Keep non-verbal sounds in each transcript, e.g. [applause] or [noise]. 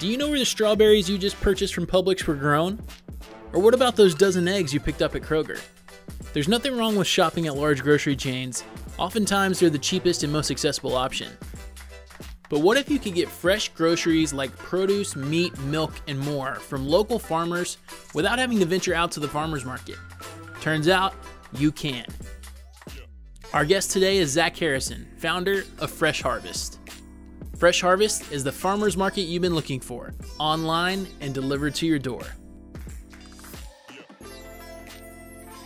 Do you know where the strawberries you just purchased from Publix were grown? Or what about those dozen eggs you picked up at Kroger? There's nothing wrong with shopping at large grocery chains. Oftentimes, they're the cheapest and most accessible option. But what if you could get fresh groceries like produce, meat, milk, and more from local farmers without having to venture out to the farmer's market? Turns out, you can. Our guest today is Zach Harrison, founder of Fresh Harvest. Fresh Harvest is the farmer's market you've been looking for, online and delivered to your door.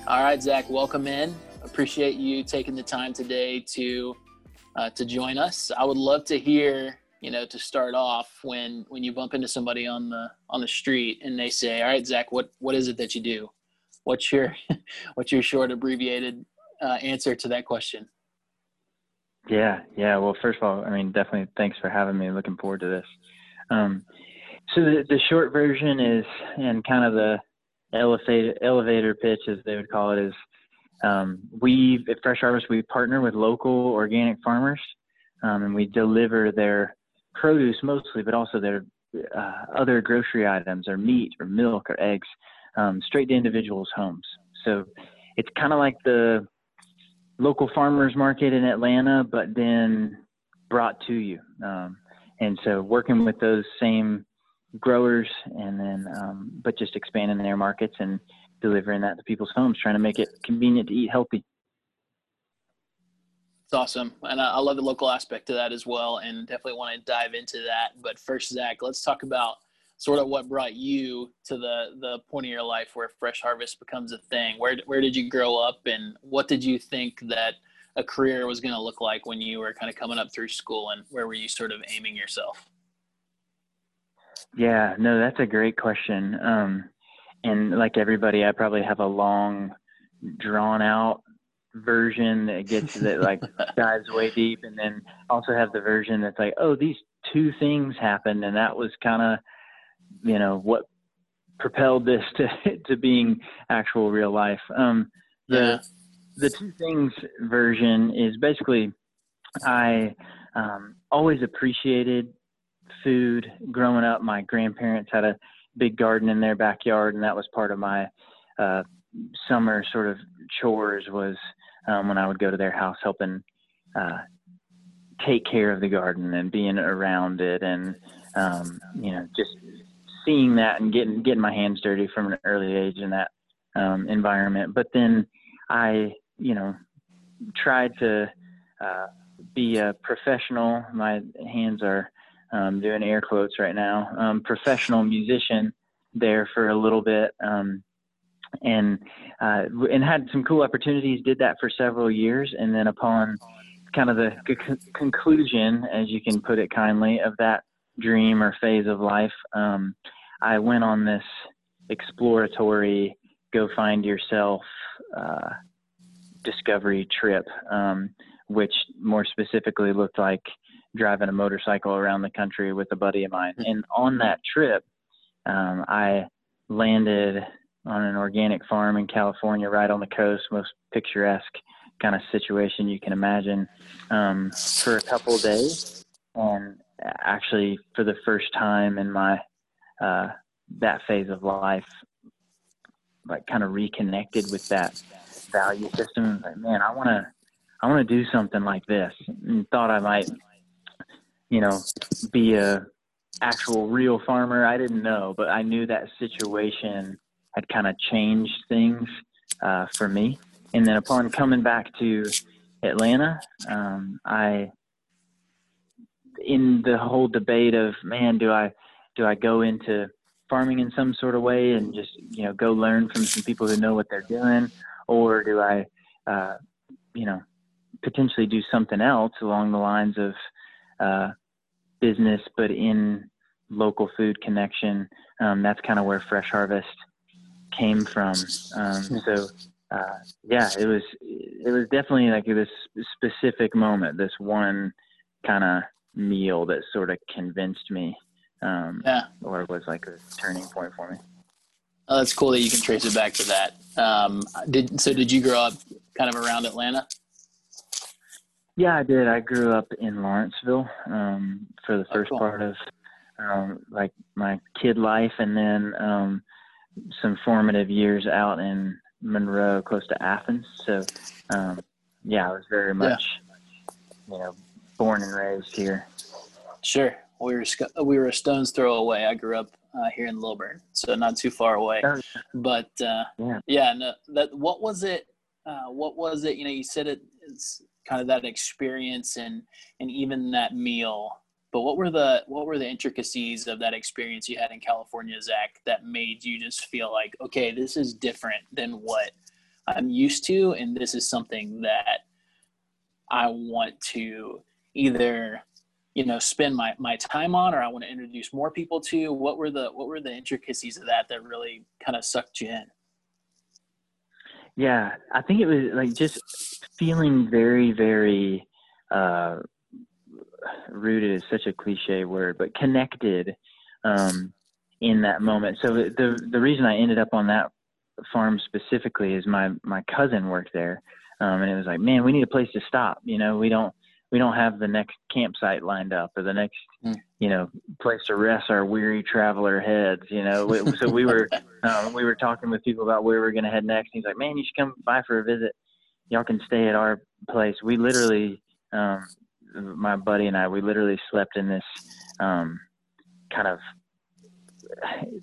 All right, Zach, welcome in. Appreciate you taking the time today to uh, to join us. I would love to hear, you know, to start off when when you bump into somebody on the on the street and they say, "All right, Zach, what what is it that you do? What's your [laughs] what's your short abbreviated uh, answer to that question?" Yeah, yeah. Well, first of all, I mean, definitely thanks for having me. Looking forward to this. Um, so the the short version is, and kind of the elevator elevator pitch, as they would call it, is um, we at Fresh Harvest we partner with local organic farmers, um, and we deliver their produce mostly, but also their uh, other grocery items, or meat, or milk, or eggs, um, straight to individuals' homes. So it's kind of like the local farmers market in Atlanta, but then brought to you. Um, and so working with those same growers and then um, but just expanding their markets and delivering that to people's homes trying to make it convenient to eat healthy. It's awesome. And i love the local aspect to that as well and definitely want to dive into that. But first zach let's talk about sort of what brought you to the the point of your life where fresh harvest becomes a thing where where did you grow up and what did you think that a career was going to look like when you were kind of coming up through school and where were you sort of aiming yourself yeah, no, that's a great question. Um, and like everybody, I probably have a long, drawn out version that gets that [laughs] like dives way deep, and then also have the version that's like, oh, these two things happened, and that was kind of, you know, what propelled this to [laughs] to being actual real life. Um, the yeah. the two things version is basically, I um, always appreciated food growing up. My grandparents had a big garden in their backyard, and that was part of my uh, summer sort of chores. Was um, when I would go to their house helping uh, take care of the garden and being around it, and um, you know just seeing that and getting getting my hands dirty from an early age in that um, environment. But then I, you know, tried to uh, be a professional. My hands are um, doing air quotes right now, um, professional musician there for a little bit, um, and uh, and had some cool opportunities. Did that for several years, and then upon kind of the c- conclusion, as you can put it kindly, of that dream or phase of life, um, I went on this exploratory go find yourself uh, discovery trip, um, which more specifically looked like driving a motorcycle around the country with a buddy of mine. Hmm. And on that trip, um, I landed on an organic farm in California, right on the coast, most picturesque kind of situation you can imagine, um, for a couple of days. And actually, for the first time in my uh, that phase of life, like kind of reconnected with that value system. Like, man, I want to, I want to do something like this, and thought I might you know, be a actual real farmer. I didn't know, but I knew that situation had kind of changed things uh, for me. And then upon coming back to Atlanta, um, I, in the whole debate of man, do I do I go into farming in some sort of way and just you know go learn from some people who know what they're doing, or do I, uh, you know, potentially do something else along the lines of uh, business, but in local food connection. Um, that's kind of where Fresh Harvest came from. Um, so uh, yeah, it was it was definitely like this specific moment, this one kind of meal that sort of convinced me. Um, yeah, or was like a turning point for me. Oh, that's cool that you can trace it back to that. Um, did so? Did you grow up kind of around Atlanta? Yeah, I did. I grew up in Lawrenceville um, for the oh, first oh, cool. part of um, like my kid life, and then um, some formative years out in Monroe, close to Athens. So, um, yeah, I was very much, yeah. you know, born and raised here. Sure, we were we were a stone's throw away. I grew up uh, here in Lilburn, so not too far away. Oh, but uh, yeah, yeah. No, that what was it? Uh, what was it? You know, you said it, it's kind of that experience and and even that meal. But what were the what were the intricacies of that experience you had in California, Zach, that made you just feel like, okay, this is different than what I'm used to, and this is something that I want to either you know spend my, my time on or i want to introduce more people to what were the what were the intricacies of that that really kind of sucked you in? Yeah i think it was like just feeling very very uh rooted is such a cliche word but connected um in that moment. So the the reason i ended up on that farm specifically is my my cousin worked there um and it was like man we need a place to stop you know? We don't we don't have the next campsite lined up or the next mm. you know place to rest our weary traveler heads you know. So we were um, [laughs] we were talking with people about where we are going to head next. And he's like man you should come by for a visit. Y'all can stay at our place. We literally um, my buddy and i we literally slept in this um, kind of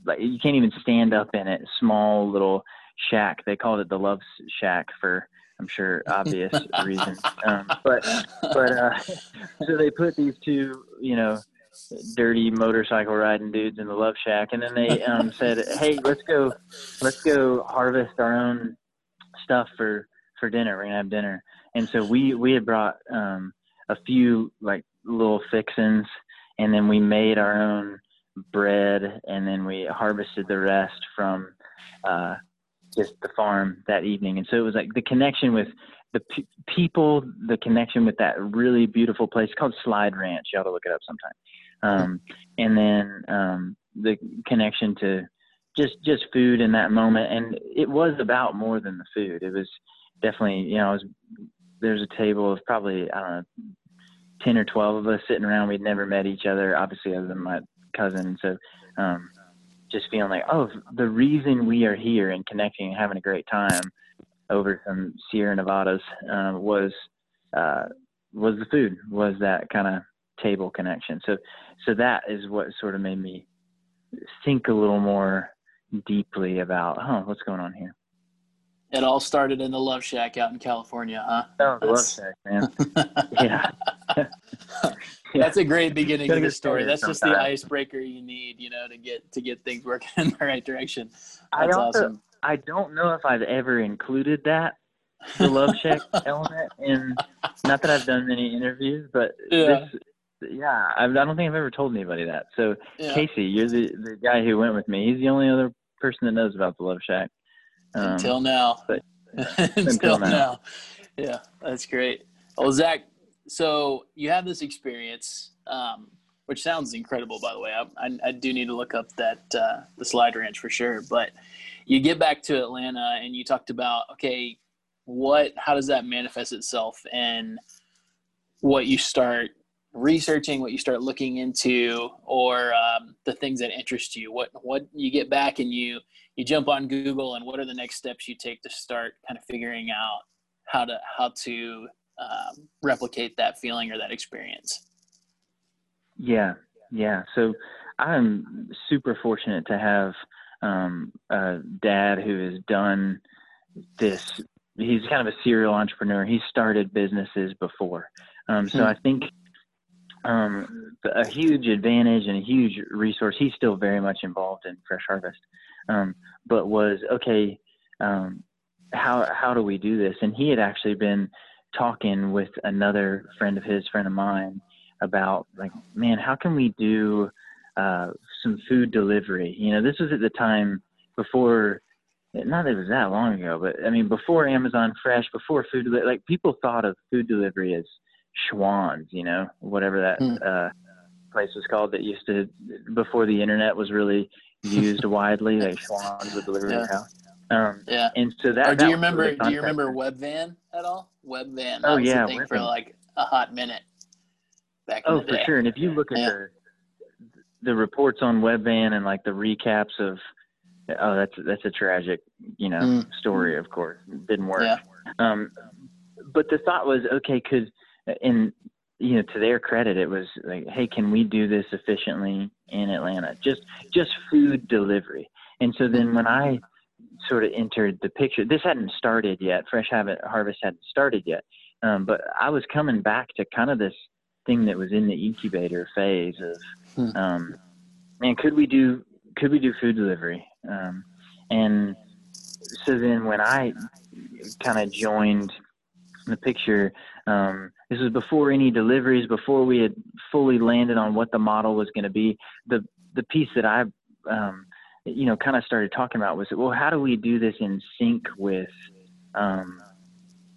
like you can't even stand up in it. Small little shack. They called it the love shack for I'm sure obvious [laughs] reasons. Um, but but uh, [laughs] so they put these two, you know, dirty motorcycle riding dudes in the love shack, and then they um, [laughs] said, "Hey, let's go, let's go harvest our own stuff for for dinner. We're gonna have dinner." And so we we had brought um, a few like little fixins, and then we made our own bread, and then we harvested the rest from. Uh, just the farm that evening. And so it was like the connection with the people, the connection with that really beautiful place called Slide Ranch. You ought to look it up sometime. Um, and then um, the connection to just just food in that moment. And it was about more than the food. It was definitely, you know, was, there's a table of probably I don't know, ten or twelve of us sitting around. We'd never met each other, obviously, other than my cousin. So um, just feeling like, oh, the reason we are here and connecting and having a great time over some Sierra Nevadas uh, was uh, was the food, was that kind of table connection. So so that is what sort of made me think a little more deeply about, oh, what's going on here. It all started in the Love Shack out in California, huh? Oh, the Love Shack, man. [laughs] yeah. [laughs] That's a great beginning of the story. That's just the icebreaker you need, you know, to get to get things working [laughs] in the right direction. That's I also, awesome. I don't know if I've ever included that the Love Shack [laughs] element in. Not that I've done many interviews, but yeah. this yeah, I, I don't think I've ever told anybody that. So yeah. Casey, you're the the guy who went with me. He's the only other person that knows about the Love Shack. Um, until now. But, until, until now. now. Yeah, that's great. Well, Zach, so you have this experience, um, which sounds incredible, by the way. I, I, I do need to look up that uh, the slide ranch for sure. But you get back to Atlanta, and you talked about okay, what? How does that manifest itself in what you start researching, what you start looking into, or um, the things that interest you? What what you get back and you you jump on Google, and what are the next steps you take to start kind of figuring out how to how to um, replicate that feeling or that experience. Yeah, yeah. So I'm super fortunate to have um, a dad who has done this. He's kind of a serial entrepreneur. He started businesses before, um, so hmm. I think um, a huge advantage and a huge resource. He's still very much involved in Fresh Harvest, um, but was okay. Um, how how do we do this? And he had actually been talking with another friend of his, friend of mine, about like, man, how can we do uh, some food delivery. You know, this was at the time before, not that it was that long ago, but I mean, before Amazon Fresh, before food, like people thought of food delivery as Schwan's, you know, whatever that hmm. uh, place was called that used to, before the internet was really used widely, like Schwan's would deliver yeah. house. Um, yeah. And so that. Or do you remember? Do you remember Webvan at all? Webvan. oh yeah. thing for like a hot minute. Back in the middle. oh, for sure. And if you look at yeah. the the reports on Webvan and like the recaps of, oh, that's that's a tragic, you know, mm. story. Of course, it didn't work. Yeah. Um, but the thought was, okay, could in you know, to their credit, it was like, hey, can we do this efficiently in Atlanta? Just just food delivery. And so then when I sort of entered the picture. This hadn't started yet. Fresh Harvest hadn't started yet. Um, but I was coming back to kind of this thing that was in the incubator phase of, hmm. um, man, could we do could we do food delivery? Um, and so then when I kind of joined the picture, um, this was before any deliveries, before we had fully landed on what the model was going to be. The the piece that I um, you know, kind of started talking about was, well, how do we do this in sync with, um,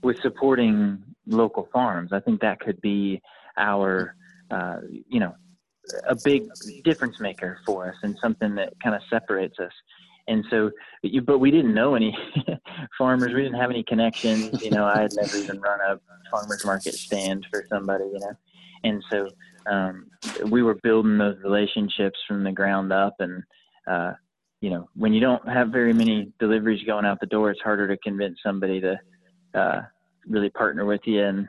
with supporting local farms? I think that could be our, uh, you know, a big difference maker for us and something that kind of separates us. And so, but we didn't know any [laughs] farmers. We didn't have any connections. You know, I had never even run a farmers market stand for somebody. You know, and so um, we were building those relationships from the ground up, and uh, you know, when you don't have very many deliveries going out the door, it's harder to convince somebody to uh, really partner with you and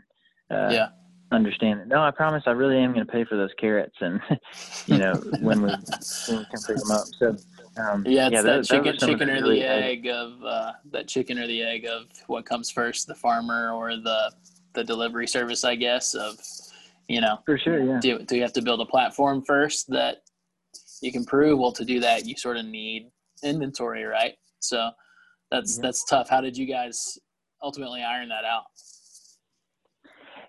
uh, yeah. understand that. No, I promise, I really am going to pay for those carrots, and [laughs] you know, when we, when we can pick them up. So. Um, yeah, it's yeah, that, that chicken, chicken or really the egg of uh, that chicken or the egg of what comes first, the farmer or the the delivery service, I guess. Of you know, for sure, yeah. Do do you have to build a platform first that you can prove well to do that you sort of need inventory right? So that's that's tough. How did you guys ultimately iron that out?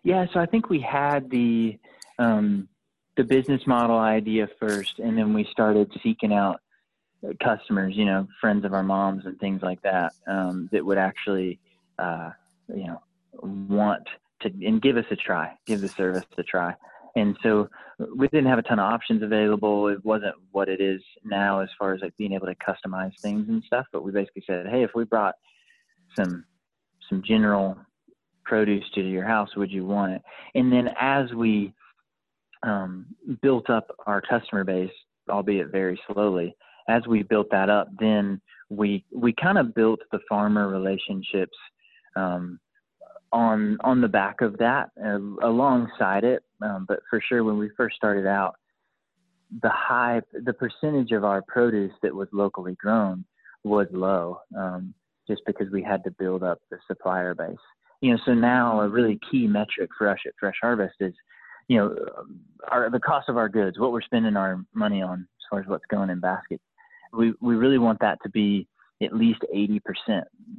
Yeah so i think we had the um, the business model idea first and then we started seeking out customers you know friends of our moms and things like that um, that would actually uh, you know want to and give us a try give the service a try and so we didn't have a ton of options available. It wasn't what it is now as far as like being able to customize things and stuff. But we basically said, hey, if we brought some some general produce to your house, would you want it? And then as we um, built up our customer base, albeit very slowly, as we built that up, then we we kind of built the farmer relationships um, on on the back of that, uh, alongside it. Um, but for sure, when we first started out, the high the percentage of our produce that was locally grown was low, um, just because we had to build up the supplier base. You know, so now a really key metric for us at Fresh Harvest is, you know, our, the cost of our goods, what we're spending our money on as far as what's going in baskets. We we really want that to be at least 80%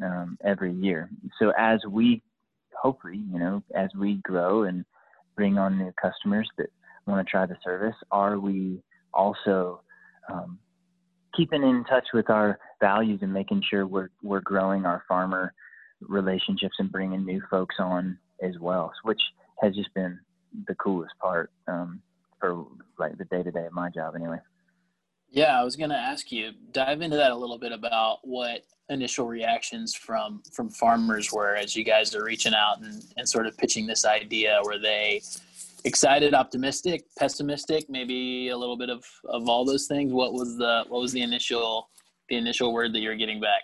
um, every year. So as we hopefully, you know, as we grow and bring on new customers that want to try the service, are we also um, keeping in touch with our values and making sure we're we're growing our farmer relationships and bringing new folks on as well, which has just been the coolest part um, for like the day to day of my job anyway. Yeah, I was going to ask you dive into that a little bit about what initial reactions from from farmers were as you guys are reaching out and, and sort of pitching this idea. Were they excited, optimistic, pessimistic, maybe a little bit of of all those things? What was the what was the initial the initial word that you were getting back?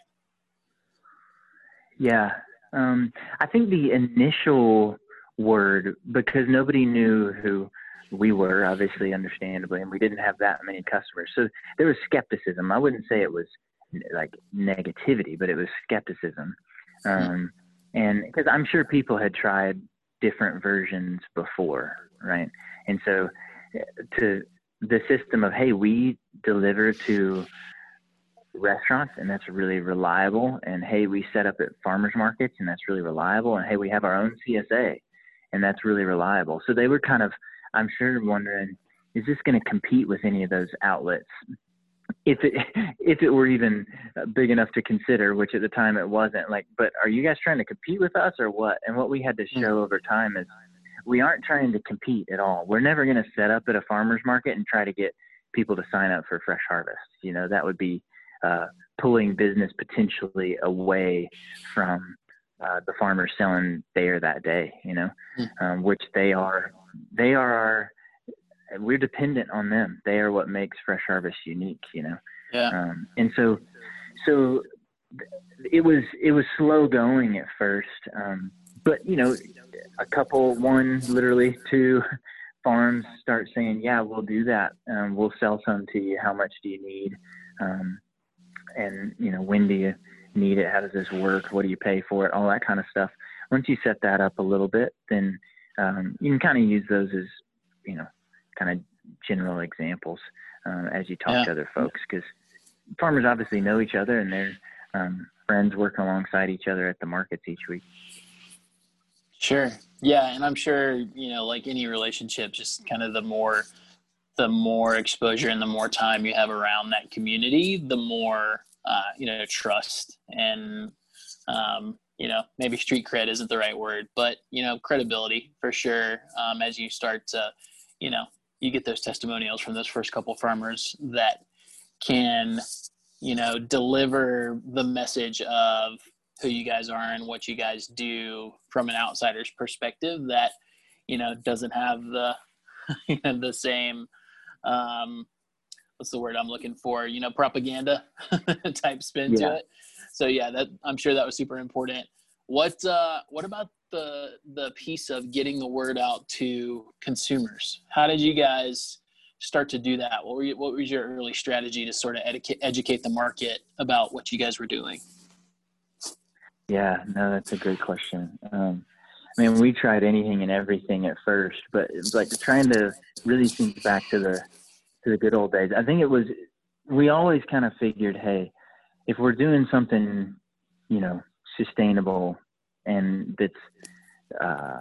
Yeah, um, I think the initial word because nobody knew who we were obviously understandably and we didn't have that many customers. So there was skepticism. I wouldn't say it was like negativity but it was skepticism. Um, and because i'm sure people had tried different versions before right? And so to the system of hey we deliver to restaurants and that's really reliable and hey we set up at farmers markets and that's really reliable and hey we have our own csa and that's really reliable. So they were kind of I'm sure wondering, is this going to compete with any of those outlets? If it [laughs] if it were even big enough to consider, which at the time it wasn't, like, but are you guys trying to compete with us or what? And what we had to show over time is we aren't trying to compete at all. We're never going to set up at a farmer's market and try to get people to sign up for fresh harvest. You know, that would be uh, pulling business potentially away from uh, the farmers selling there that day. You know, mm. um, which they are. They are our. We're dependent on them. They are what makes fresh harvest unique. You know. Yeah. Um, and so, so it was it was slow going at first. Um, but you know, a couple, one, literally two farms start saying, "Yeah, we'll do that. Um, we'll sell some to you. How much do you need? Um, and you know, when do you need it? How does this work? What do you pay for it? All that kind of stuff. Once you set that up a little bit, then um, you can kind of use those as you know, kind of general examples um, as you talk yeah. to other folks because farmers obviously know each other and they're um, friends working alongside each other at the markets each week. Sure. Yeah, and I'm sure you know, like any relationship, just kind of the more the more exposure and the more time you have around that community, the more uh, you know trust and um, you know maybe street cred isn't the right word, but you know credibility for sure. Um, as you start to, you know, you get those testimonials from those first couple farmers that can you know deliver the message of who you guys are and what you guys do from an outsider's perspective that you know doesn't have the [laughs] you know the same um what's the word i'm looking for you know propaganda [laughs] type spin yeah. to it so yeah that i'm sure that was super important what uh what about the the piece of getting the word out to consumers how did you guys start to do that what were you, what was your early strategy to sort of educate educate the market about what you guys were doing yeah, no, that's a great question. Um, I mean, we tried anything and everything at first, but like trying to really think back to the to the good old days. I think it was we always kind of figured, hey, if we're doing something, you know, sustainable and that's uh,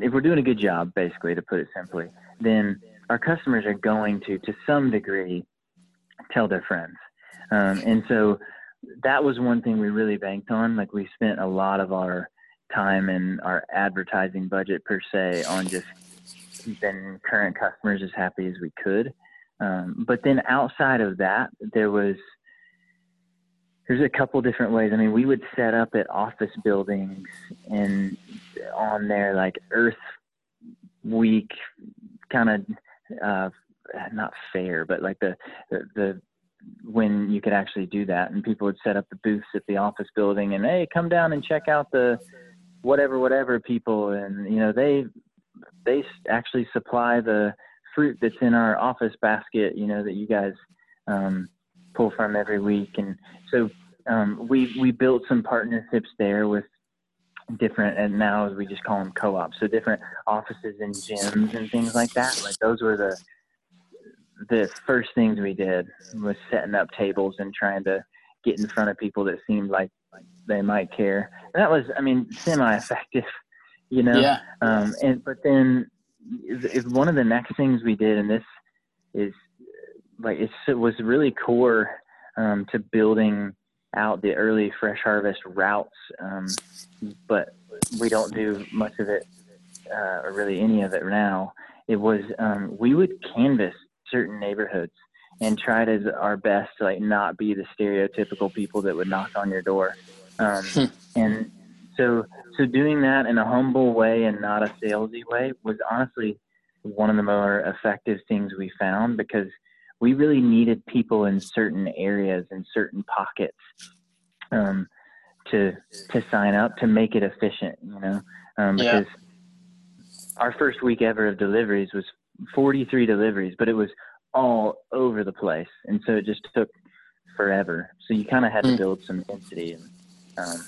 if we're doing a good job, basically, to put it simply, then our customers are going to, to some degree, tell their friends. Um, and so that was one thing we really banked on. Like we spent a lot of our time and our advertising budget per se on just keeping current customers as happy as we could. Um, but then outside of that, there was there's a couple different ways. I mean, we would set up at office buildings and on there like Earth Week kind of uh, not fair, but like the the, the when you could actually do that and people would set up the booths at the office building and hey come down and check out the whatever whatever people and you know they they actually supply the fruit that's in our office basket you know that you guys um, pull from every week and so um, we we built some partnerships there with different and now we just call them co-ops so different offices and gyms and things like that like those were the the first things we did was setting up tables and trying to get in front of people that seemed like they might care. And that was, I mean, semi-effective, [laughs] you know. Yeah. Um, and but then, if one of the next things we did, and this is like it was really core um, to building out the early fresh harvest routes, um, but we don't do much of it uh, or really any of it now. It was um, we would canvas certain neighborhoods and try to our best to like not be the stereotypical people that would knock on your door. Um, hmm. and so, so doing that in a humble way and not a salesy way was honestly one of the more effective things we found because we really needed people in certain areas and certain pockets um, to to sign up to make it efficient. You know, um, because yeah. our first week ever of deliveries was 43 deliveries, but it was all over the place, and so it just took forever. So you kind of had to hmm. build some density. And, um,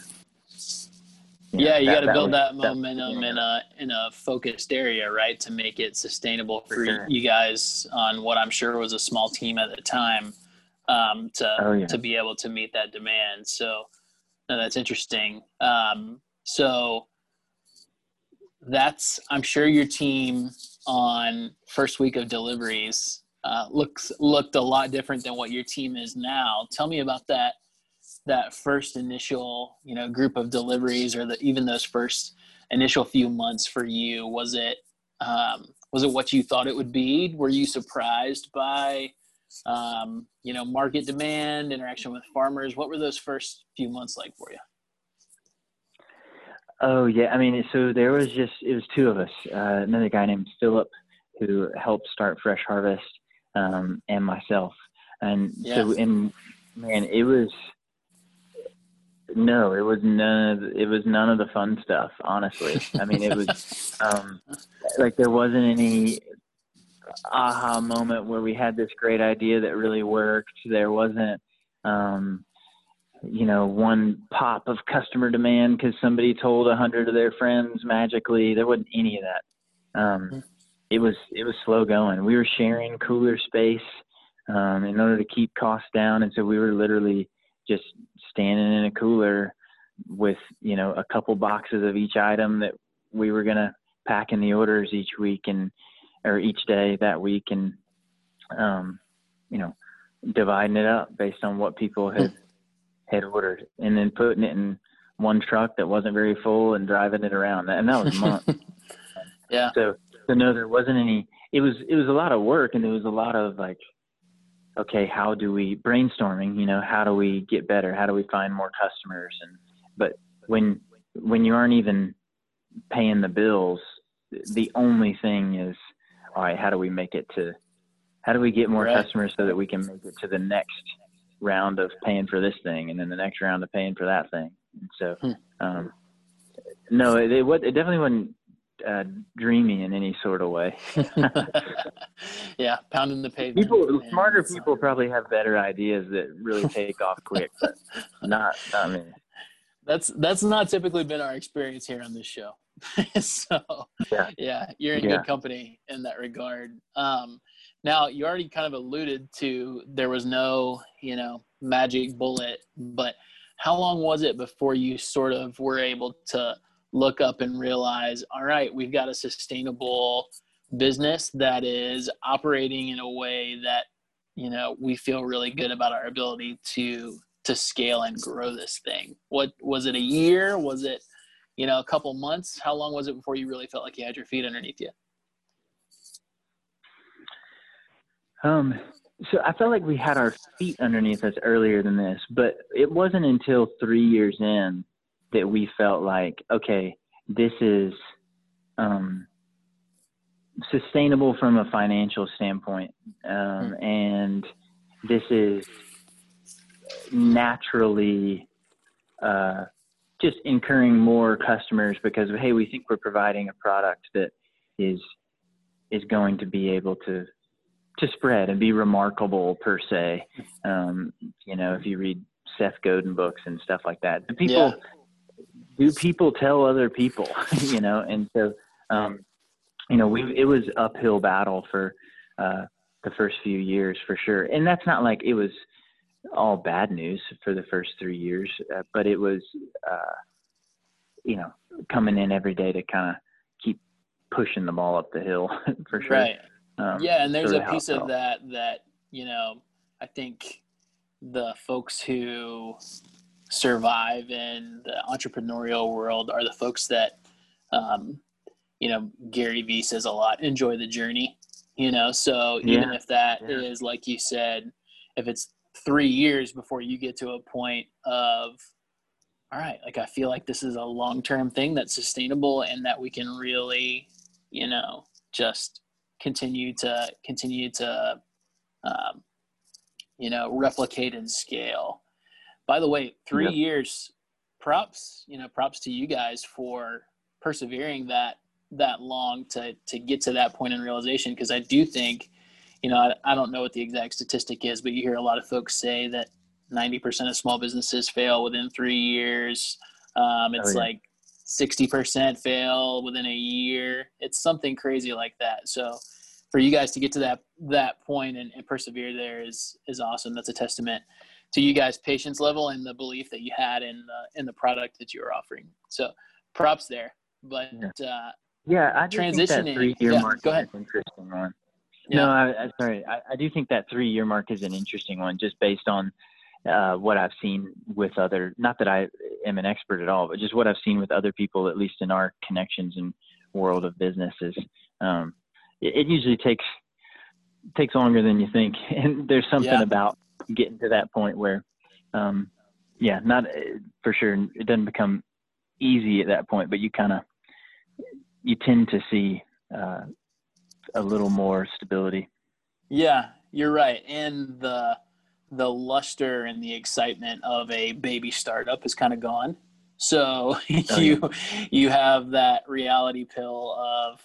you yeah, you got to build was, that momentum that, in a in a focused area, right, to make it sustainable for sure. you guys on what I'm sure was a small team at the time um, to oh, yeah. to be able to meet that demand. So, no, that's interesting. Um, so that's I'm sure your team on first week of deliveries uh, looks looked a lot different than what your team is now. Tell me about that that first initial you know group of deliveries or the, even those first initial few months for you. Was it um, was it what you thought it would be? Were you surprised by um, you know market demand, interaction with farmers? What were those first few months like for you? Oh yeah, I mean, so there was just it was two of us. Uh, another guy named Philip who helped start Fresh Harvest, um, and myself. And yeah. so, and man, it was no, it was none. Of, it was none of the fun stuff. Honestly, I mean, it was [laughs] um, like there wasn't any aha moment where we had this great idea that really worked. There wasn't. Um, you know, one pop of customer demand because somebody told a hundred of their friends magically. There wasn't any of that. Um, mm-hmm. it was it was slow going. We were sharing cooler space um, in order to keep costs down, and so we were literally just standing in a cooler with you know a couple boxes of each item that we were gonna pack in the orders each week and or each day that week, and um, you know dividing it up based on what people had had ordered, and then putting it in one truck that wasn't very full and driving it around. And that was a month. [laughs] yeah. So, so no, there wasn't any. It was it was a lot of work, and there was a lot of like, okay, how do we brainstorming? You know, how do we get better? How do we find more customers? And but when when you aren't even paying the bills, the only thing is, all right, how do we make it to how do we get more right. customers so that we can make it to the next round of paying for this thing and then the next round of paying for that thing. And so, hmm. um, no, it, it, it definitely wasn't uh, dreamy in any sort of way. [laughs] yeah, pounding the pavement. People, smarter people probably have better ideas that really take off quick, but [laughs] not not me. That's that's not typically been our experience here on this show. [laughs] so yeah. yeah, you're in yeah. good company in that regard. Um, now, you already kind of alluded to there was no, you know, magic bullet, but how long was it before you sort of were able to look up and realize, all right, we've got a sustainable business that is operating in a way that, you know, we feel really good about our ability to to scale and grow this thing. What was it a year? Was it, you know, a couple months? How long was it before you really felt like you had your feet underneath you? Um, so I felt like we had our feet underneath us earlier than this, but it wasn't until three years in that we felt like, okay, this is um, sustainable from a financial standpoint, um, hmm. and this is naturally uh, just incurring more customers because hey, we think we're providing a product that is is going to be able to to spread and be remarkable per se. Um, you know, if you read Seth Godin books and stuff like that, do people yeah. Do people tell other people? [laughs] you know, and so um, you know, we it was uphill battle for uh, the first few years for sure, and that's not like it was all bad news for the first three years, uh, but it was uh, you know coming in every day to kind of keep pushing the ball up the hill [laughs] for sure. Right. Um, yeah, and there's a piece of that that you know I think the folks who survive in the entrepreneurial world are the folks that um, you know Gary Vee says a lot enjoy the journey you know? So even if that yeah. is like you said if it's three years before you get to a point of all right like I feel like this is a long term thing that's sustainable and that we can really you know just continue to continue to um, you know replicate and scale by the way three yep. years props you know props to you guys for persevering that that long to to get to that point in realization because i do think you know I, I don't know what the exact statistic is but you hear a lot of folks say that 90% of small businesses fail within three years um, it's oh, yeah. like 60% fail within a year. It's something crazy like that. So for you guys to get to that that point and, and persevere there is is awesome. That's a testament to you guys' patience level and the belief that you had in the in the product that you were offering. So props there. But yeah. uh, Yeah, I do think that Transitioning- three-year yeah, mark go ahead. interesting one. Yeah. No, I, I sorry. I, I do think that three-year mark is an interesting one, just based on uh, what I've seen with other. Not that I am an expert at all, but just what I've seen with other people, at least in our connections and world of businesses. Um, it, it usually takes takes longer than you think, [laughs] and there's something Yeah. about getting to that point where, um, yeah, not uh, for sure. It doesn't become easy at that point, but you kind of you tend to see uh, a little more stability. Yeah, you're right. And the the luster and the excitement of a baby startup is kind of gone. So [laughs] Oh, you you have that reality pill of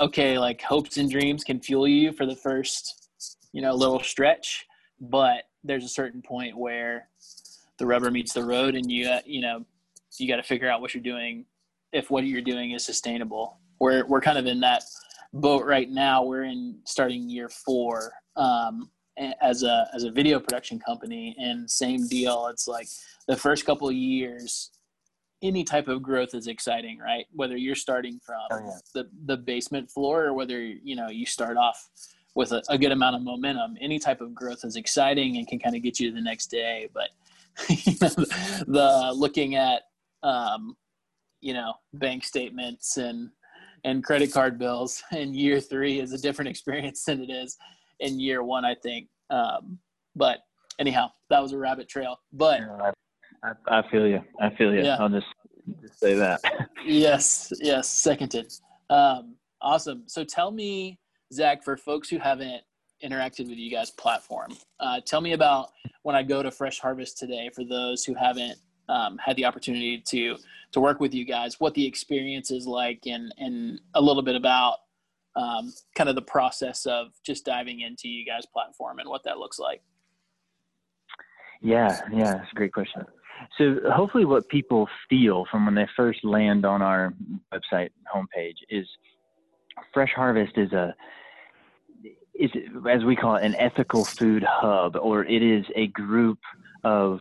okay, like hopes and dreams can fuel you for the first, you know, little stretch, but there's a certain point where the rubber meets the road and you uh, you know, you got to figure out what you're doing if what you're doing is sustainable. We're we're kind of in that boat right now. We're in starting year four um, as a as a video production company, and same deal. It's like the first couple of years, any type of growth is exciting, right? Whether you're starting from Oh, yeah. the the basement floor or whether you know you start off with a, a good amount of momentum, any type of growth is exciting and can kind of get you to the next day. But [laughs] you know, the, the looking at um, you know bank statements and and credit card bills in year three is a different experience than it is in year one i think um, but anyhow that was a rabbit trail but I, I, I feel you. I feel you. Yeah. I'll just, just say that. [laughs] yes yes seconded um, awesome so tell me zach for folks who haven't interacted with you guys platform uh, tell me about when i go to fresh harvest today for those who haven't um, had the opportunity to to work with you guys what the experience is like and and a little bit about um, kind of the process of just diving into you guys platform and what that looks like Yeah, yeah, that's a great question. So hopefully what people feel from when they first land on our website homepage is Fresh Harvest is a is as we call it an ethical food hub or it is a group of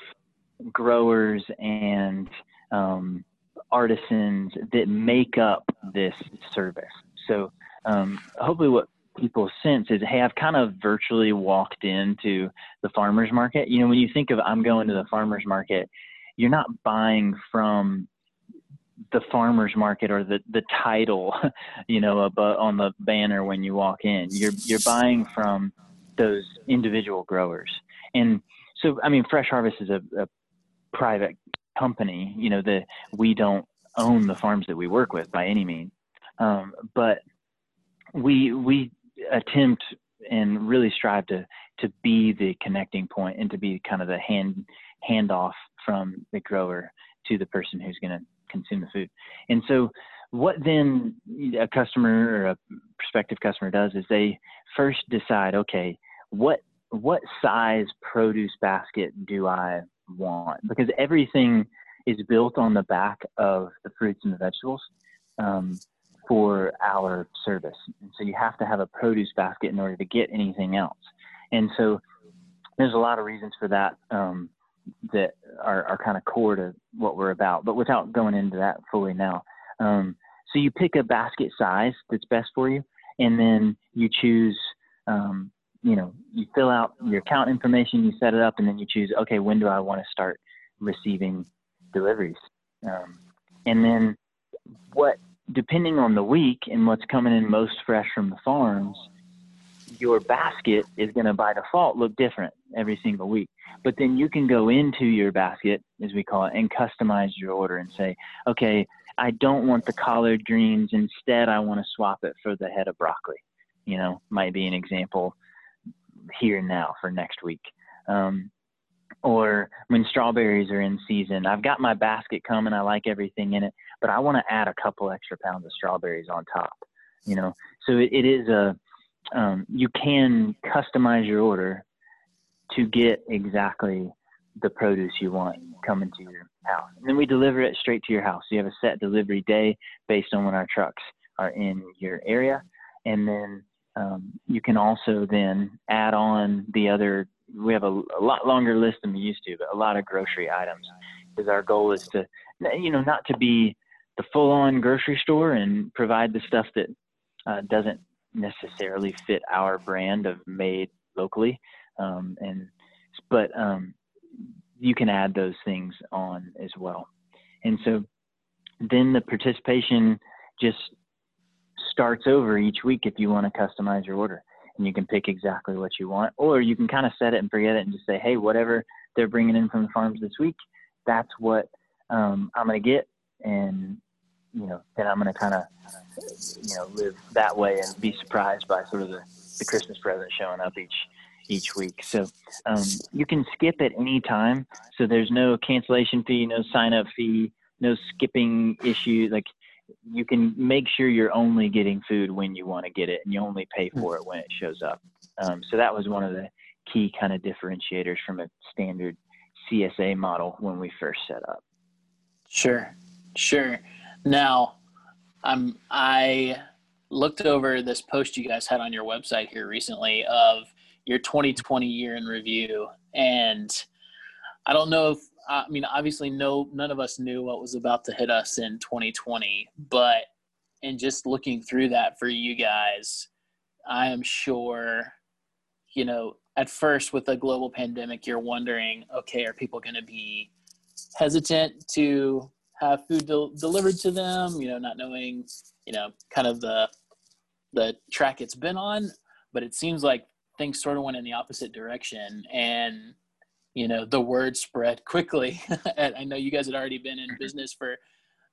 growers and um, artisans that make up this service. So um, hopefully what people sense is, hey, I've kind of virtually walked into the farmer's market. You know, when you think of I'm going to the farmer's market, you're not buying from the farmer's market or the, the title, [laughs] you know, above, on the banner when you walk in. You're you're buying from those individual growers. And so I mean Fresh Harvest is a, a private company, you know, that we don't own the farms that we work with by any means. Um, but we we attempt and really strive to to be the connecting point and to be kind of the hand handoff from the grower to the person who's going to consume the food. And so what then a customer or a prospective customer does is they first decide, okay, what what size produce basket do I want? Because everything is built on the back of the fruits and the vegetables. Um, for our service. And so you have to have a produce basket in order to get anything else. And so there's a lot of reasons for that um, that are, are kind of core to what we're about, but without going into that fully now. Um, so you pick a basket size that's best for you, and then you choose, um, you know, you fill out your account information, you set it up, and then you choose, okay, when do I want to start receiving deliveries? Um, and then what depending on the week and what's coming in most fresh from the farms, your basket is going to by default look different every single week. But then you can go into your basket, as we call it, and customize your order and say, okay, I don't want the collard greens. Instead, I want to swap it for the head of broccoli. You know, might be an example here and now for next week. Um, or when strawberries are in season, I've got my basket coming. I like everything in it, but I want to add a couple extra pounds of strawberries on top. You know, so it, it is a um, you can customize your order to get exactly the produce you want coming to your house, and then we deliver it straight to your house. You have a set delivery day based on when our trucks are in your area, and then um, you can also then add on the other we have a, a, lot longer list than we used to, but a lot of grocery items because our goal is to, you know, not to be the full-on grocery store and provide the stuff that uh, doesn't necessarily fit our brand of made locally. Um, and but um, you can add those things on as well. And so then the participation just starts over each week if you want to customize your order and you can pick exactly what you want or you can kind of set it and forget it and just say hey whatever they're bringing in from the farms this week that's what um, i'm going to get and you know then i'm going to kind of you know live that way and be surprised by sort of the, the christmas present showing up each each week so um, you can skip at any time so there's no cancellation fee no sign up fee no skipping issue like you can make sure you're only getting food when you want to get it and you only pay hmm. for it when it shows up. Um, so that was one of the key kind of differentiators from a standard CSA model when we first set up. Sure, sure. Now, I'm I looked over this post you guys had on your website here recently of your 2020 year in review, and I don't know if I mean, obviously, no, none of us knew what was about to hit us in 2020, but in just looking through that for you guys, I am sure, you know, at first with a global pandemic, you're wondering, okay, are people going to be hesitant to have food del- delivered to them? You know, not knowing, you know, kind of the the track it's been on, but it seems like things sort of went in the opposite direction, and you know the word spread quickly. [laughs] And i know you guys had already been in business for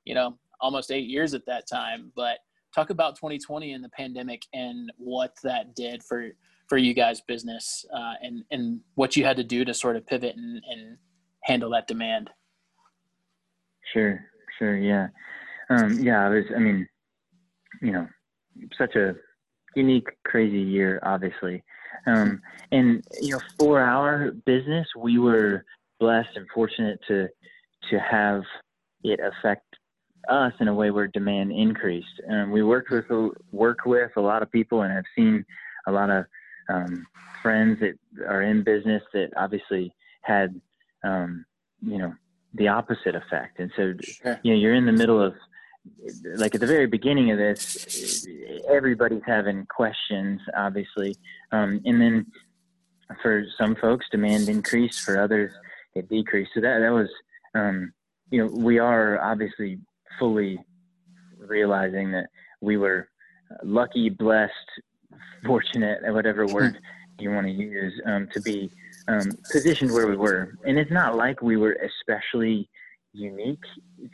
you know almost eight years at that time. But talk about 2020 and the pandemic and what that did for for you guys business uh, and and what you had to do to sort of pivot and, and handle that demand sure sure yeah um, yeah i was i mean you know such a unique crazy year obviously um, and you know, for our business, we were blessed and fortunate to to have it affect us in a way where demand increased. And we worked with work with a lot of people and have seen a lot of um, friends that are in business that obviously had um, you know the opposite effect. And so sure. you know you're in the middle of like at the very beginning of this, everybody's having questions, obviously, um, and then for some folks, demand increased. For others, it decreased. So that that was, um, you know, we are obviously fully realizing that we were lucky, blessed, fortunate, whatever word [laughs] you want to use, um, to be um, positioned where we were. And it's not like we were especially unique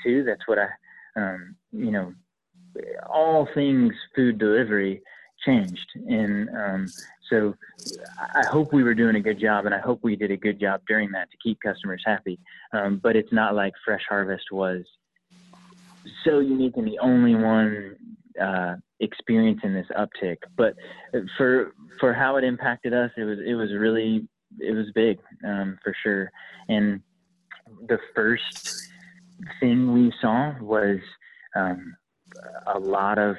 too. That's what I um, you know, all things food delivery changed. And um, so I hope we were doing a good job, and I hope we did a good job during that to keep customers happy. Um, but it's not like Fresh Harvest was so unique and the only one uh, experiencing this uptick. But for for how it impacted us, it was it was really it was big um, for sure. And the first thing we saw was um, a lot of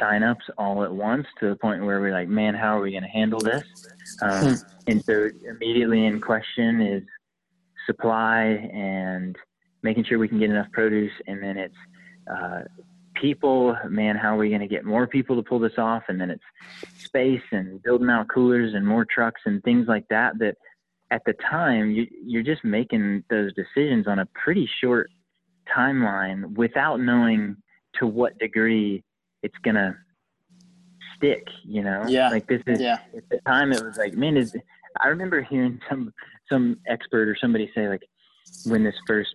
signups all at once to the point where we're like, man, how are we going to handle this? Um, hmm. and so immediately in question is supply and making sure we can get enough produce. And then it's uh, people, man, how are we going to get more people to pull this off? And then it's space and building out coolers and more trucks and things like that. That at the time you, you're just making those decisions on a pretty short timeline without knowing to what degree it's gonna stick you know yeah like this is yeah. at the time it was like man is i remember hearing some some expert or somebody say like when this first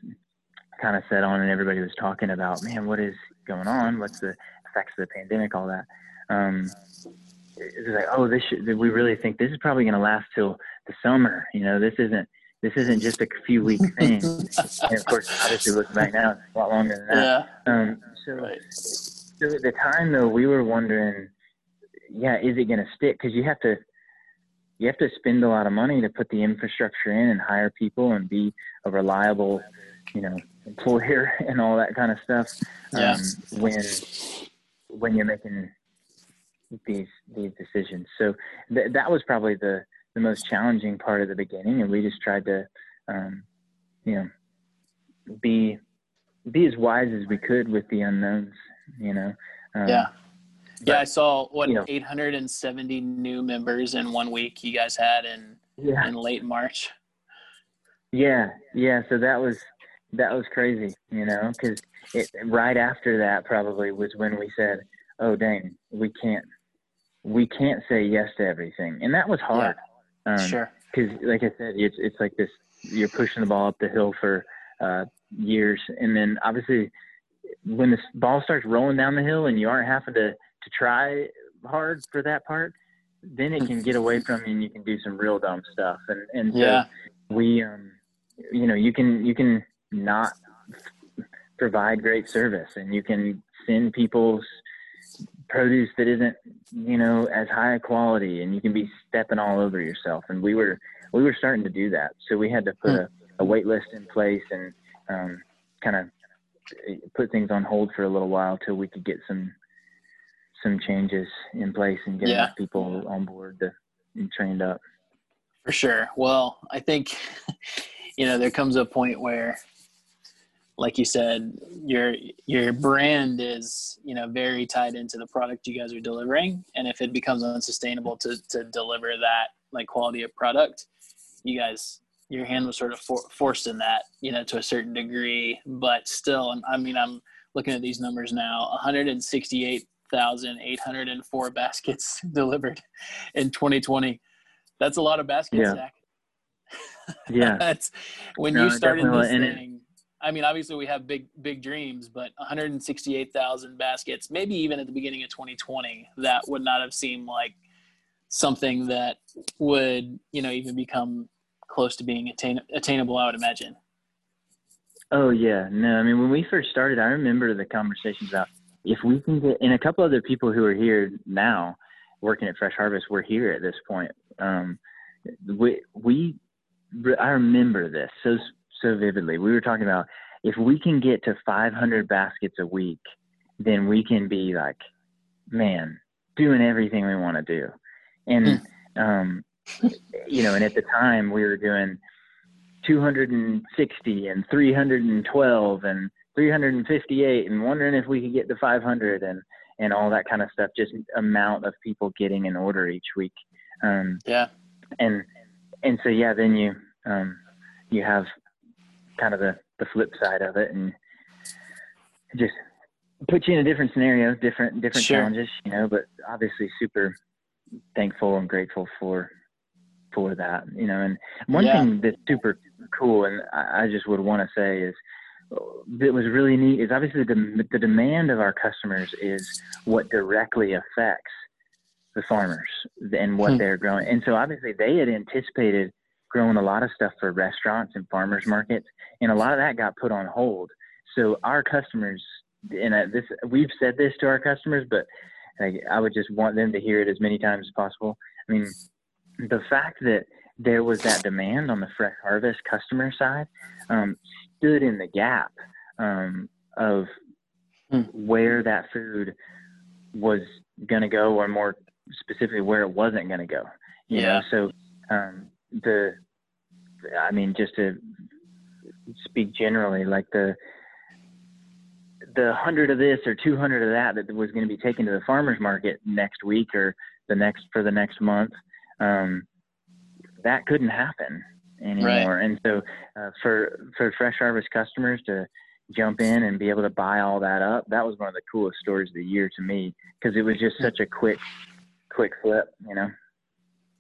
kind of set on and everybody was talking about man what is going on what's the effects of the pandemic all that um it's like oh this should, we really think this is probably going to last till the summer you know this isn't this isn't just a few week [laughs] thing. and of course, obviously, looking back now, it's a lot longer than that. Yeah. Um, so, right. so at the time, though, we were wondering, yeah, is it going to stick? Because you have to, you have to spend a lot of money to put the infrastructure in and hire people and be a reliable, you know, employer [laughs] and all that kind of stuff. Yeah. Um, when when you're making these these decisions, so th- that was probably the the most challenging part of the beginning, and we just tried to, um, you know, be be as wise as we could with the unknowns. You know. Um, yeah. Yeah, I saw what you know, 870 new members in one week you guys had in yeah. in late March. Yeah, yeah. So that was that was crazy, you know, because right after that probably was when we said, "Oh, dang, we can't we can't say yes to everything," and that was hard. Yeah. Um, sure. Because, like I said, it's it's like this: you're pushing the ball up the hill for uh, years, and then obviously when the ball starts rolling down the hill and you aren't having to to try hard for that part, then it can get away from you and you can do some real dumb stuff. And and yeah. so we um you know, you can you can not provide great service and you can send people's produce that isn't, you know, as high a quality and you can be stepping all over yourself. And we were we were starting to do that. So we had to put hmm. a, a wait list in place and um, kind of put things on hold for a little while till we could get some some changes in place and get yeah. people on board to, and trained up. For sure. Well, I think [laughs] you know there comes a point where, like you said, your your brand is you know very tied into the product you guys are delivering, and if it becomes unsustainable to to deliver that like quality of product, you guys your hand was sort of for, forced in that you know to a certain degree, but still, I mean, I'm looking at these numbers now 168 1,804 [laughs] baskets [laughs] delivered in 2020. That's a lot of baskets, yeah. Zach. [laughs] Yeah. That's when no, you started this thing. I mean, obviously we have big, big dreams, but 168,000 baskets, maybe even at the beginning of 2020, that would not have seemed like something that would, you know, even become close to being attain- attainable, I would imagine. Oh yeah, no. I mean, when we first started, I remember the conversations about if we can get, and a couple other people who are here now working at Fresh Harvest, we're here at this point. Um, we, we, I remember this so, so vividly. We were talking about if we can get to 500 baskets a week, then we can be like, man, doing everything we want to do. And, hmm. um, you know, and at the time we were doing 260 and 312 and 358 and wondering if we could get to 500 and and all that kind of stuff just amount of people getting an order each week um yeah and and so yeah then you um you have kind of the the flip side of it and just put you in a different scenario different different sure. challenges you know but obviously super thankful and grateful for for that you know and one yeah. thing that's super cool and I, I just would want to say is that was really neat is obviously the, the demand of our customers is what directly affects the farmers and what hmm. they're growing. And so obviously they had anticipated growing a lot of stuff for restaurants and farmers markets, and a lot of that got put on hold. So our customers, and this we've said this to our customers, but I would just want them to hear it as many times as possible. I mean, the fact that there was that demand on the fresh harvest customer side um, stood in the gap um, of where that food was going to go, or more specifically, where it wasn't going to go. You yeah. Know? So um, the, I mean, just to speak generally, like the the hundred of this or two hundred of that that was going to be taken to the farmers market next week or the next for the next month. Um, that couldn't happen anymore. Right. And so uh, for for Fresh Harvest customers to jump in and be able to buy all that up, that was one of the coolest stories of the year to me because it was just such a quick quick flip, you know.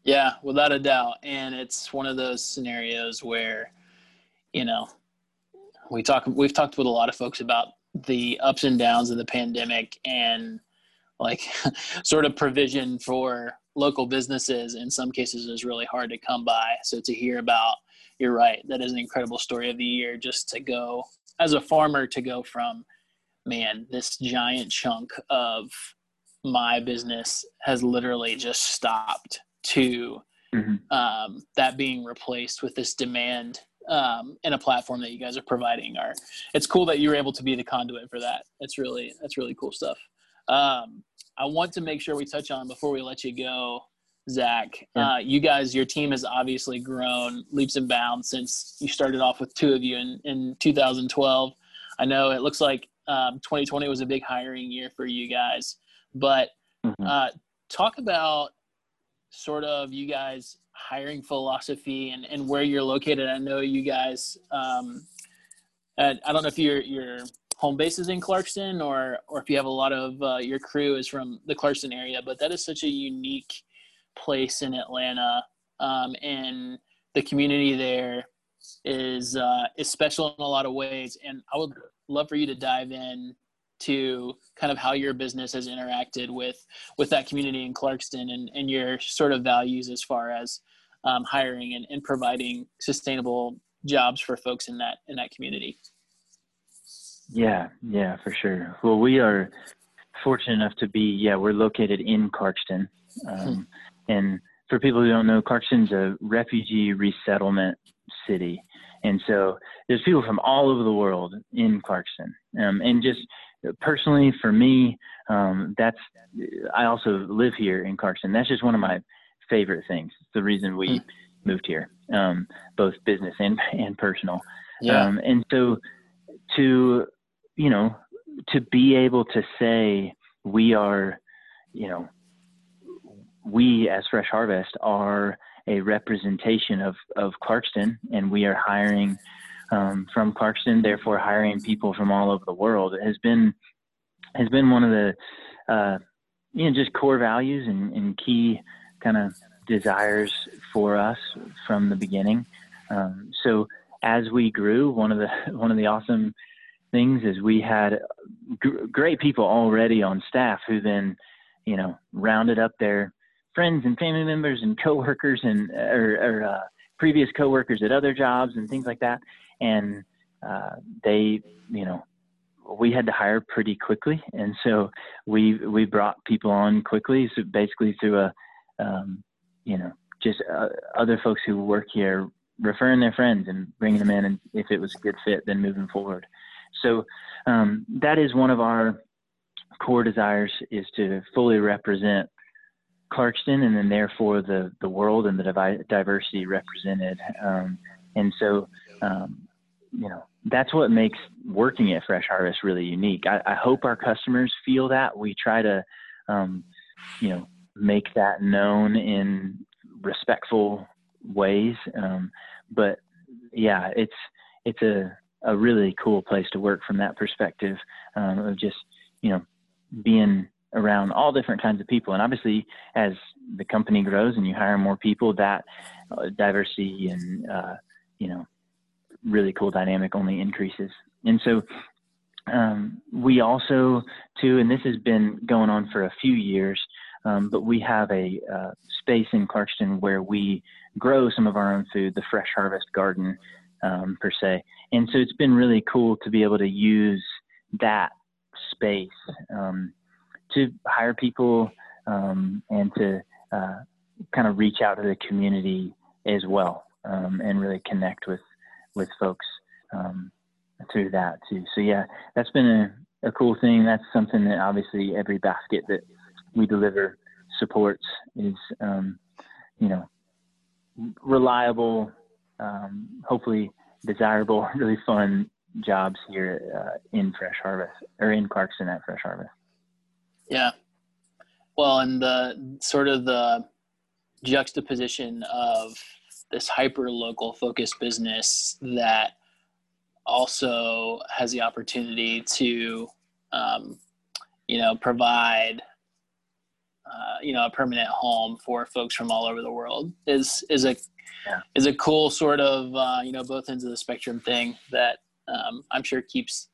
Yeah, without a doubt. And it's one of those scenarios where, you know, we talk we've talked with a lot of folks about the ups and downs of the pandemic and like [laughs] sort of provision for local businesses in some cases is really hard to come by. So to hear about, you're right, that is an incredible story of the year. Just to go as a farmer to go from, man, this giant chunk of my business has literally just stopped to mm-hmm. um, that being replaced with this demand um, in a platform that you guys are providing. Are it's cool that you were able to be the conduit for that. It's really that's really cool stuff. Um, I want to make sure we touch on before we let you go, Zach. Uh, you guys, your team has obviously grown leaps and bounds since you started off with two of you in, in 2012. I know it looks like um, 2020 was a big hiring year for you guys, but mm-hmm. uh, talk about sort of you guys hiring philosophy and, and where you're located. I know you guys, um, I don't know if your your home base is in Clarkston or or if you have a lot of uh, your crew is from the Clarkston area, but that is such a unique place in Atlanta, um, and the community there is uh, is special in a lot of ways. And I would love for you to dive in to kind of how your business has interacted with with that community in Clarkston and, and your sort of values as far as um, hiring and, and providing sustainable jobs for folks in that in that community. Yeah, yeah, for sure. Well, we are fortunate enough to be yeah we're located in Clarkston, um, hmm. and for people who don't know, Clarkston's a refugee resettlement city, and so there's people from all over the world in Clarkston, um, and just personally for me, um, that's I also live here in Clarkston. That's just one of my favorite things. It's the reason we mm. moved here, um, both business and and personal. Yeah. Um, and so to you know to be able to say we are, you know, we as Fresh Harvest are a representation of of Clarkston, and we are hiring um, from Clarkston, therefore hiring people from all over the world has been has been one of the uh, you know just core values and, and key kind of desires for us from the beginning. Um, so as we grew, one of the [laughs] one of the awesome things is we had great people already on staff who then you know rounded up their friends and family members and coworkers and or, or uh, previous coworkers at other jobs and things like that and uh, they, you know, we had to hire pretty quickly, and so we we brought people on quickly. So basically through a, um, you know, just uh, other folks who work here referring their friends and bringing them in, and if it was a good fit, then moving forward. So um, that is one of our core desires is to fully represent Clarkston and then therefore the, the world and the diversity represented. Um, and so um, you know that's what makes working at Fresh Harvest really unique. I, I hope our customers feel that. We try to, um, you know, make that known in respectful ways. Um, but yeah, it's it's a a really cool place to work from that perspective um, of just you know being around all different kinds of people. And obviously, as the company grows and you hire more people, that uh, diversity and uh, you know really cool dynamic only increases. And so um, we also, too, and this has been going on for a few years, um, but we have a uh, space in Clarkston where we grow some of our own food, the Fresh Harvest Garden, um, per se. And so it's been really cool to be able to use that space um, to hire people um, and to uh, kind of reach out to the community as well um, and really connect with with folks um, through that too. So yeah, that's been a, a cool thing. That's something that obviously every basket that we deliver supports is, um, you know, reliable, um, hopefully desirable, [laughs] really fun jobs here uh, in Fresh Harvest or in Clarkston at Fresh Harvest. Yeah. Well, and the sort of the juxtaposition of this hyper local focused business that also has the opportunity to um, you know provide uh, you know a permanent home for folks from all over the world is is a yeah. is a cool sort of uh, you know both ends of the spectrum thing that um, I'm sure keeps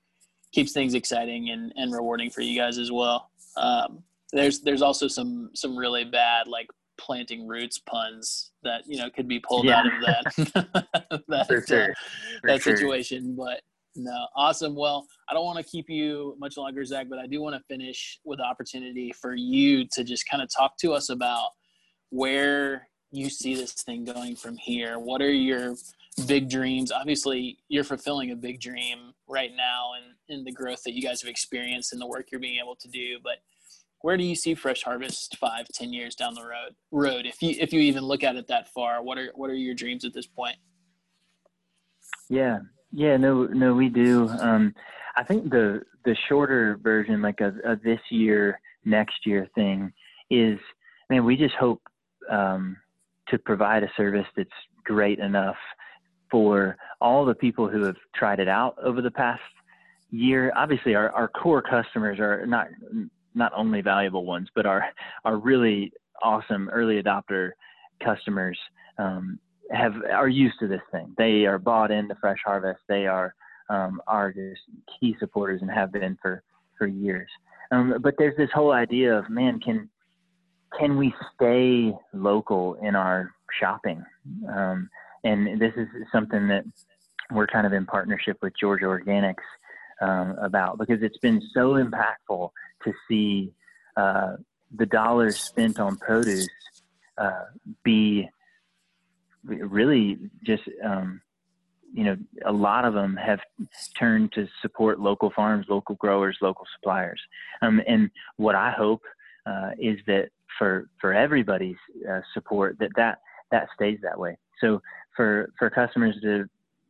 keeps things exciting and, and rewarding for you guys as well. Um, there's there's also some some really bad like planting roots puns that you know could be pulled yeah. out of that [laughs] [laughs] that, For sure. Uh, that sure. situation. But no, awesome. Well, I don't want to keep you much longer, Zach, but I do want to finish with the opportunity for you to just kind of talk to us about where you see this thing going from here. What are your big dreams? Obviously, you're fulfilling a big dream right now and in, in the growth that you guys have experienced and the work you're being able to do. But where do you see fresh harvest five ten years down the road road? If you if you even look at it that far what are what are your dreams at this point? Yeah. Yeah no no we do. Um I think the the shorter version, like a, a this year, next year thing, is man, we just hope um, to provide a service that's great enough for all the people who have tried it out over the past year. Obviously, our, our core customers are not not only valuable ones, but our are really awesome early adopter customers um, have are used to this thing. They are bought into Fresh Harvest. They are um, are just key supporters and have been for for years. Um, but there's this whole idea of man, can can we stay local in our shopping? Um, and this is something that we're kind of in partnership with Georgia Organics um, about because it's been so impactful to see uh, the dollars spent on produce uh, be really just um, you know a lot of them have turned to support local farms local growers local suppliers. Um, and what i hope uh, is that for for everybody's uh, support that that that stays that way. So for for customers to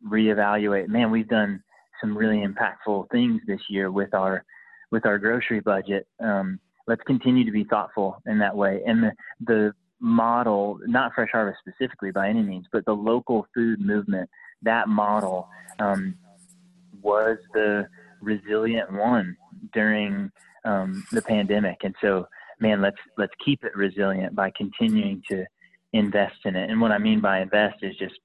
reevaluate man we've done some really impactful things this year with our with our grocery budget um, let's continue to be thoughtful in that way and the the model not fresh harvest specifically by any means but the local food movement that model um, was the resilient one during um, the pandemic. And so, man, let's let's keep it resilient by continuing to invest in it. And what I mean by invest is just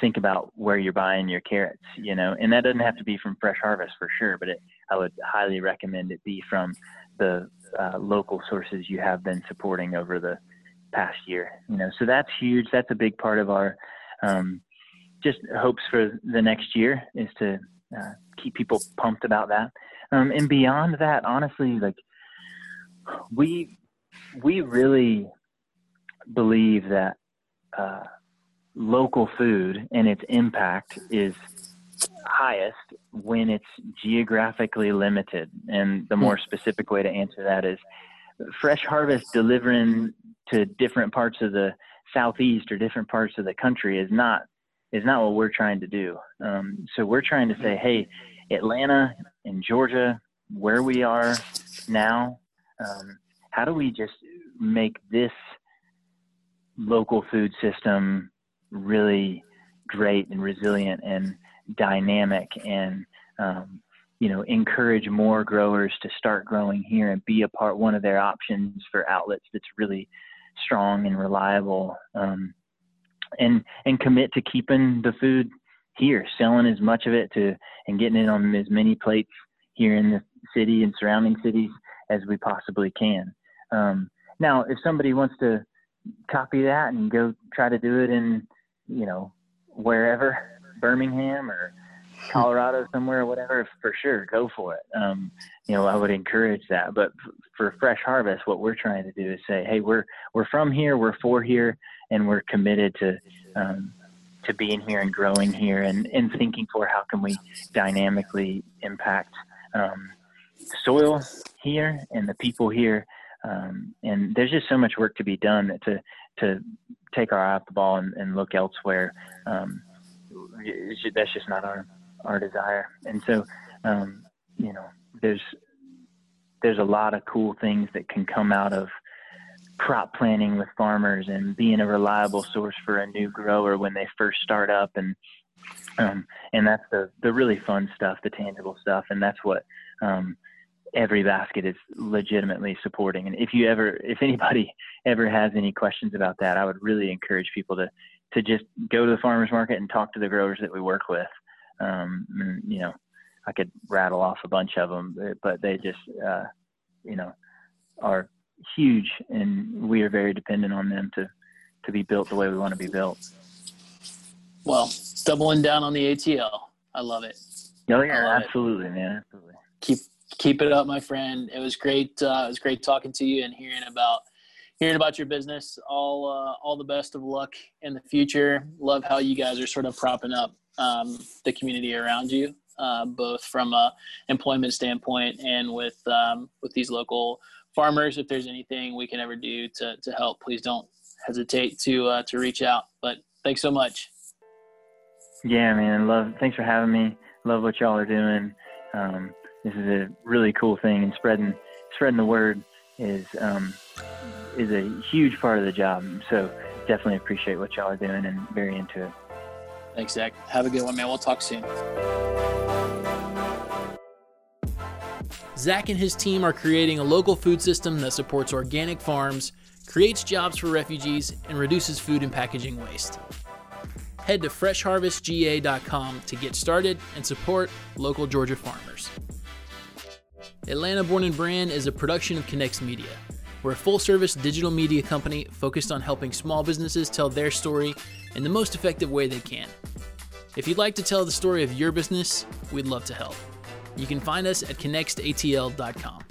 think about where you're buying your carrots, you know, and that doesn't have to be from Fresh Harvest for sure, but it, I would highly recommend it be from the uh, local sources you have been supporting over the past year, you know. So that's huge. That's a big part of our um, just hopes for the next year is to uh, keep people pumped about that. Um, and beyond that, honestly, like we we really believe that uh, local food and its impact is highest when it's geographically limited. And the more specific way to answer that is fresh harvest delivering to different parts of the southeast or different parts of the country is not is not what we're trying to do. Um, so we're trying to say, hey, Atlanta and Georgia, where we are now, um, how do we just make this local food system really great and resilient and dynamic and um, you know encourage more growers to start growing here and be a part one of their options for outlets that's really strong and reliable um, and and commit to keeping the food here, selling as much of it to and getting it on as many plates here in the city and surrounding cities as we possibly can. Um, now, if somebody wants to copy that and go try to do it in, you know, wherever, Birmingham or Colorado [laughs] somewhere or whatever, for sure, go for it. Um, you know, I would encourage that. But f- for Fresh Harvest, what we're trying to do is say, hey, we're we're from here, we're for here, and we're committed to um, to being here and growing here and, and thinking for how can we dynamically impact um, soil here and the people here. Um, and there's just so much work to be done to to take our eye off the ball and, and look elsewhere. Um, that's just not our our desire. And so, um, you know, there's there's a lot of cool things that can come out of crop planning with farmers and being a reliable source for a new grower when they first start up and um, and that's the the really fun stuff, the tangible stuff, and that's what um, every basket is legitimately supporting. And if you ever, if anybody [laughs] ever has any questions about that, I would really encourage people to to just go to the farmers market and talk to the growers that we work with. Um, and, you know, I could rattle off a bunch of them, but they just, uh, you know, are huge, and we are very dependent on them to to be built the way we want to be built. Well, doubling down on the ATL, I love it. Oh yeah, absolutely, it. man, absolutely. Keep keep it up, my friend. It was great. Uh, it was great talking to you and hearing about hearing about your business. All uh, all the best of luck in the future. Love how you guys are sort of propping up um, the community around you, uh, both from a employment standpoint and with um, with these local farmers. If there's anything we can ever do to to help, please don't hesitate to uh, to reach out. But thanks so much. Yeah, man. Love. Thanks for having me. Love what y'all are doing. um, this is a really cool thing, and spreading spreading the word is um, is a huge part of the job. So definitely appreciate what y'all are doing and very into it. Thanks, Zach. Have a good one, man. We'll talk soon. Zach and his team are creating a local food system that supports organic farms, creates jobs for refugees, and reduces food and packaging waste. Head to freshharvestga.com to get started and support local Georgia farmers. Atlanta Born and Brand is a production of Connex Media. We're a full service digital media company focused on helping small businesses tell their story in the most effective way they can. If you'd like to tell the story of your business, we'd love to help. You can find us at connextatl.com.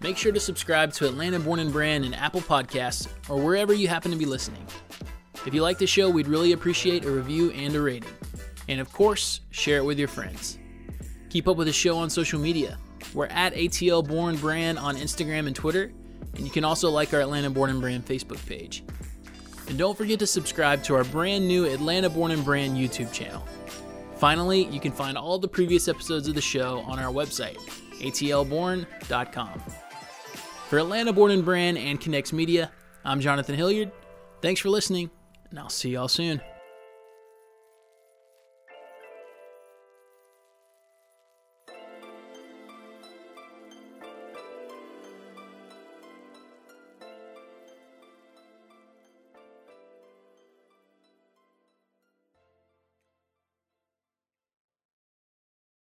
Make sure to subscribe to Atlanta Born and Brand in Apple Podcasts or wherever you happen to be listening. If you like the show, we'd really appreciate a review and a rating. And of course, share it with your friends. Keep up with the show on social media. We're at ATL Born Brand on Instagram and Twitter, and you can also like our Atlanta Born and Brand Facebook page. And don't forget to subscribe to our brand new Atlanta Born and Brand YouTube channel. Finally, you can find all the previous episodes of the show on our website, atlborn.com. For Atlanta Born and Brand and Connex Media, I'm Jonathan Hilliard. Thanks for listening, and I'll see y'all soon.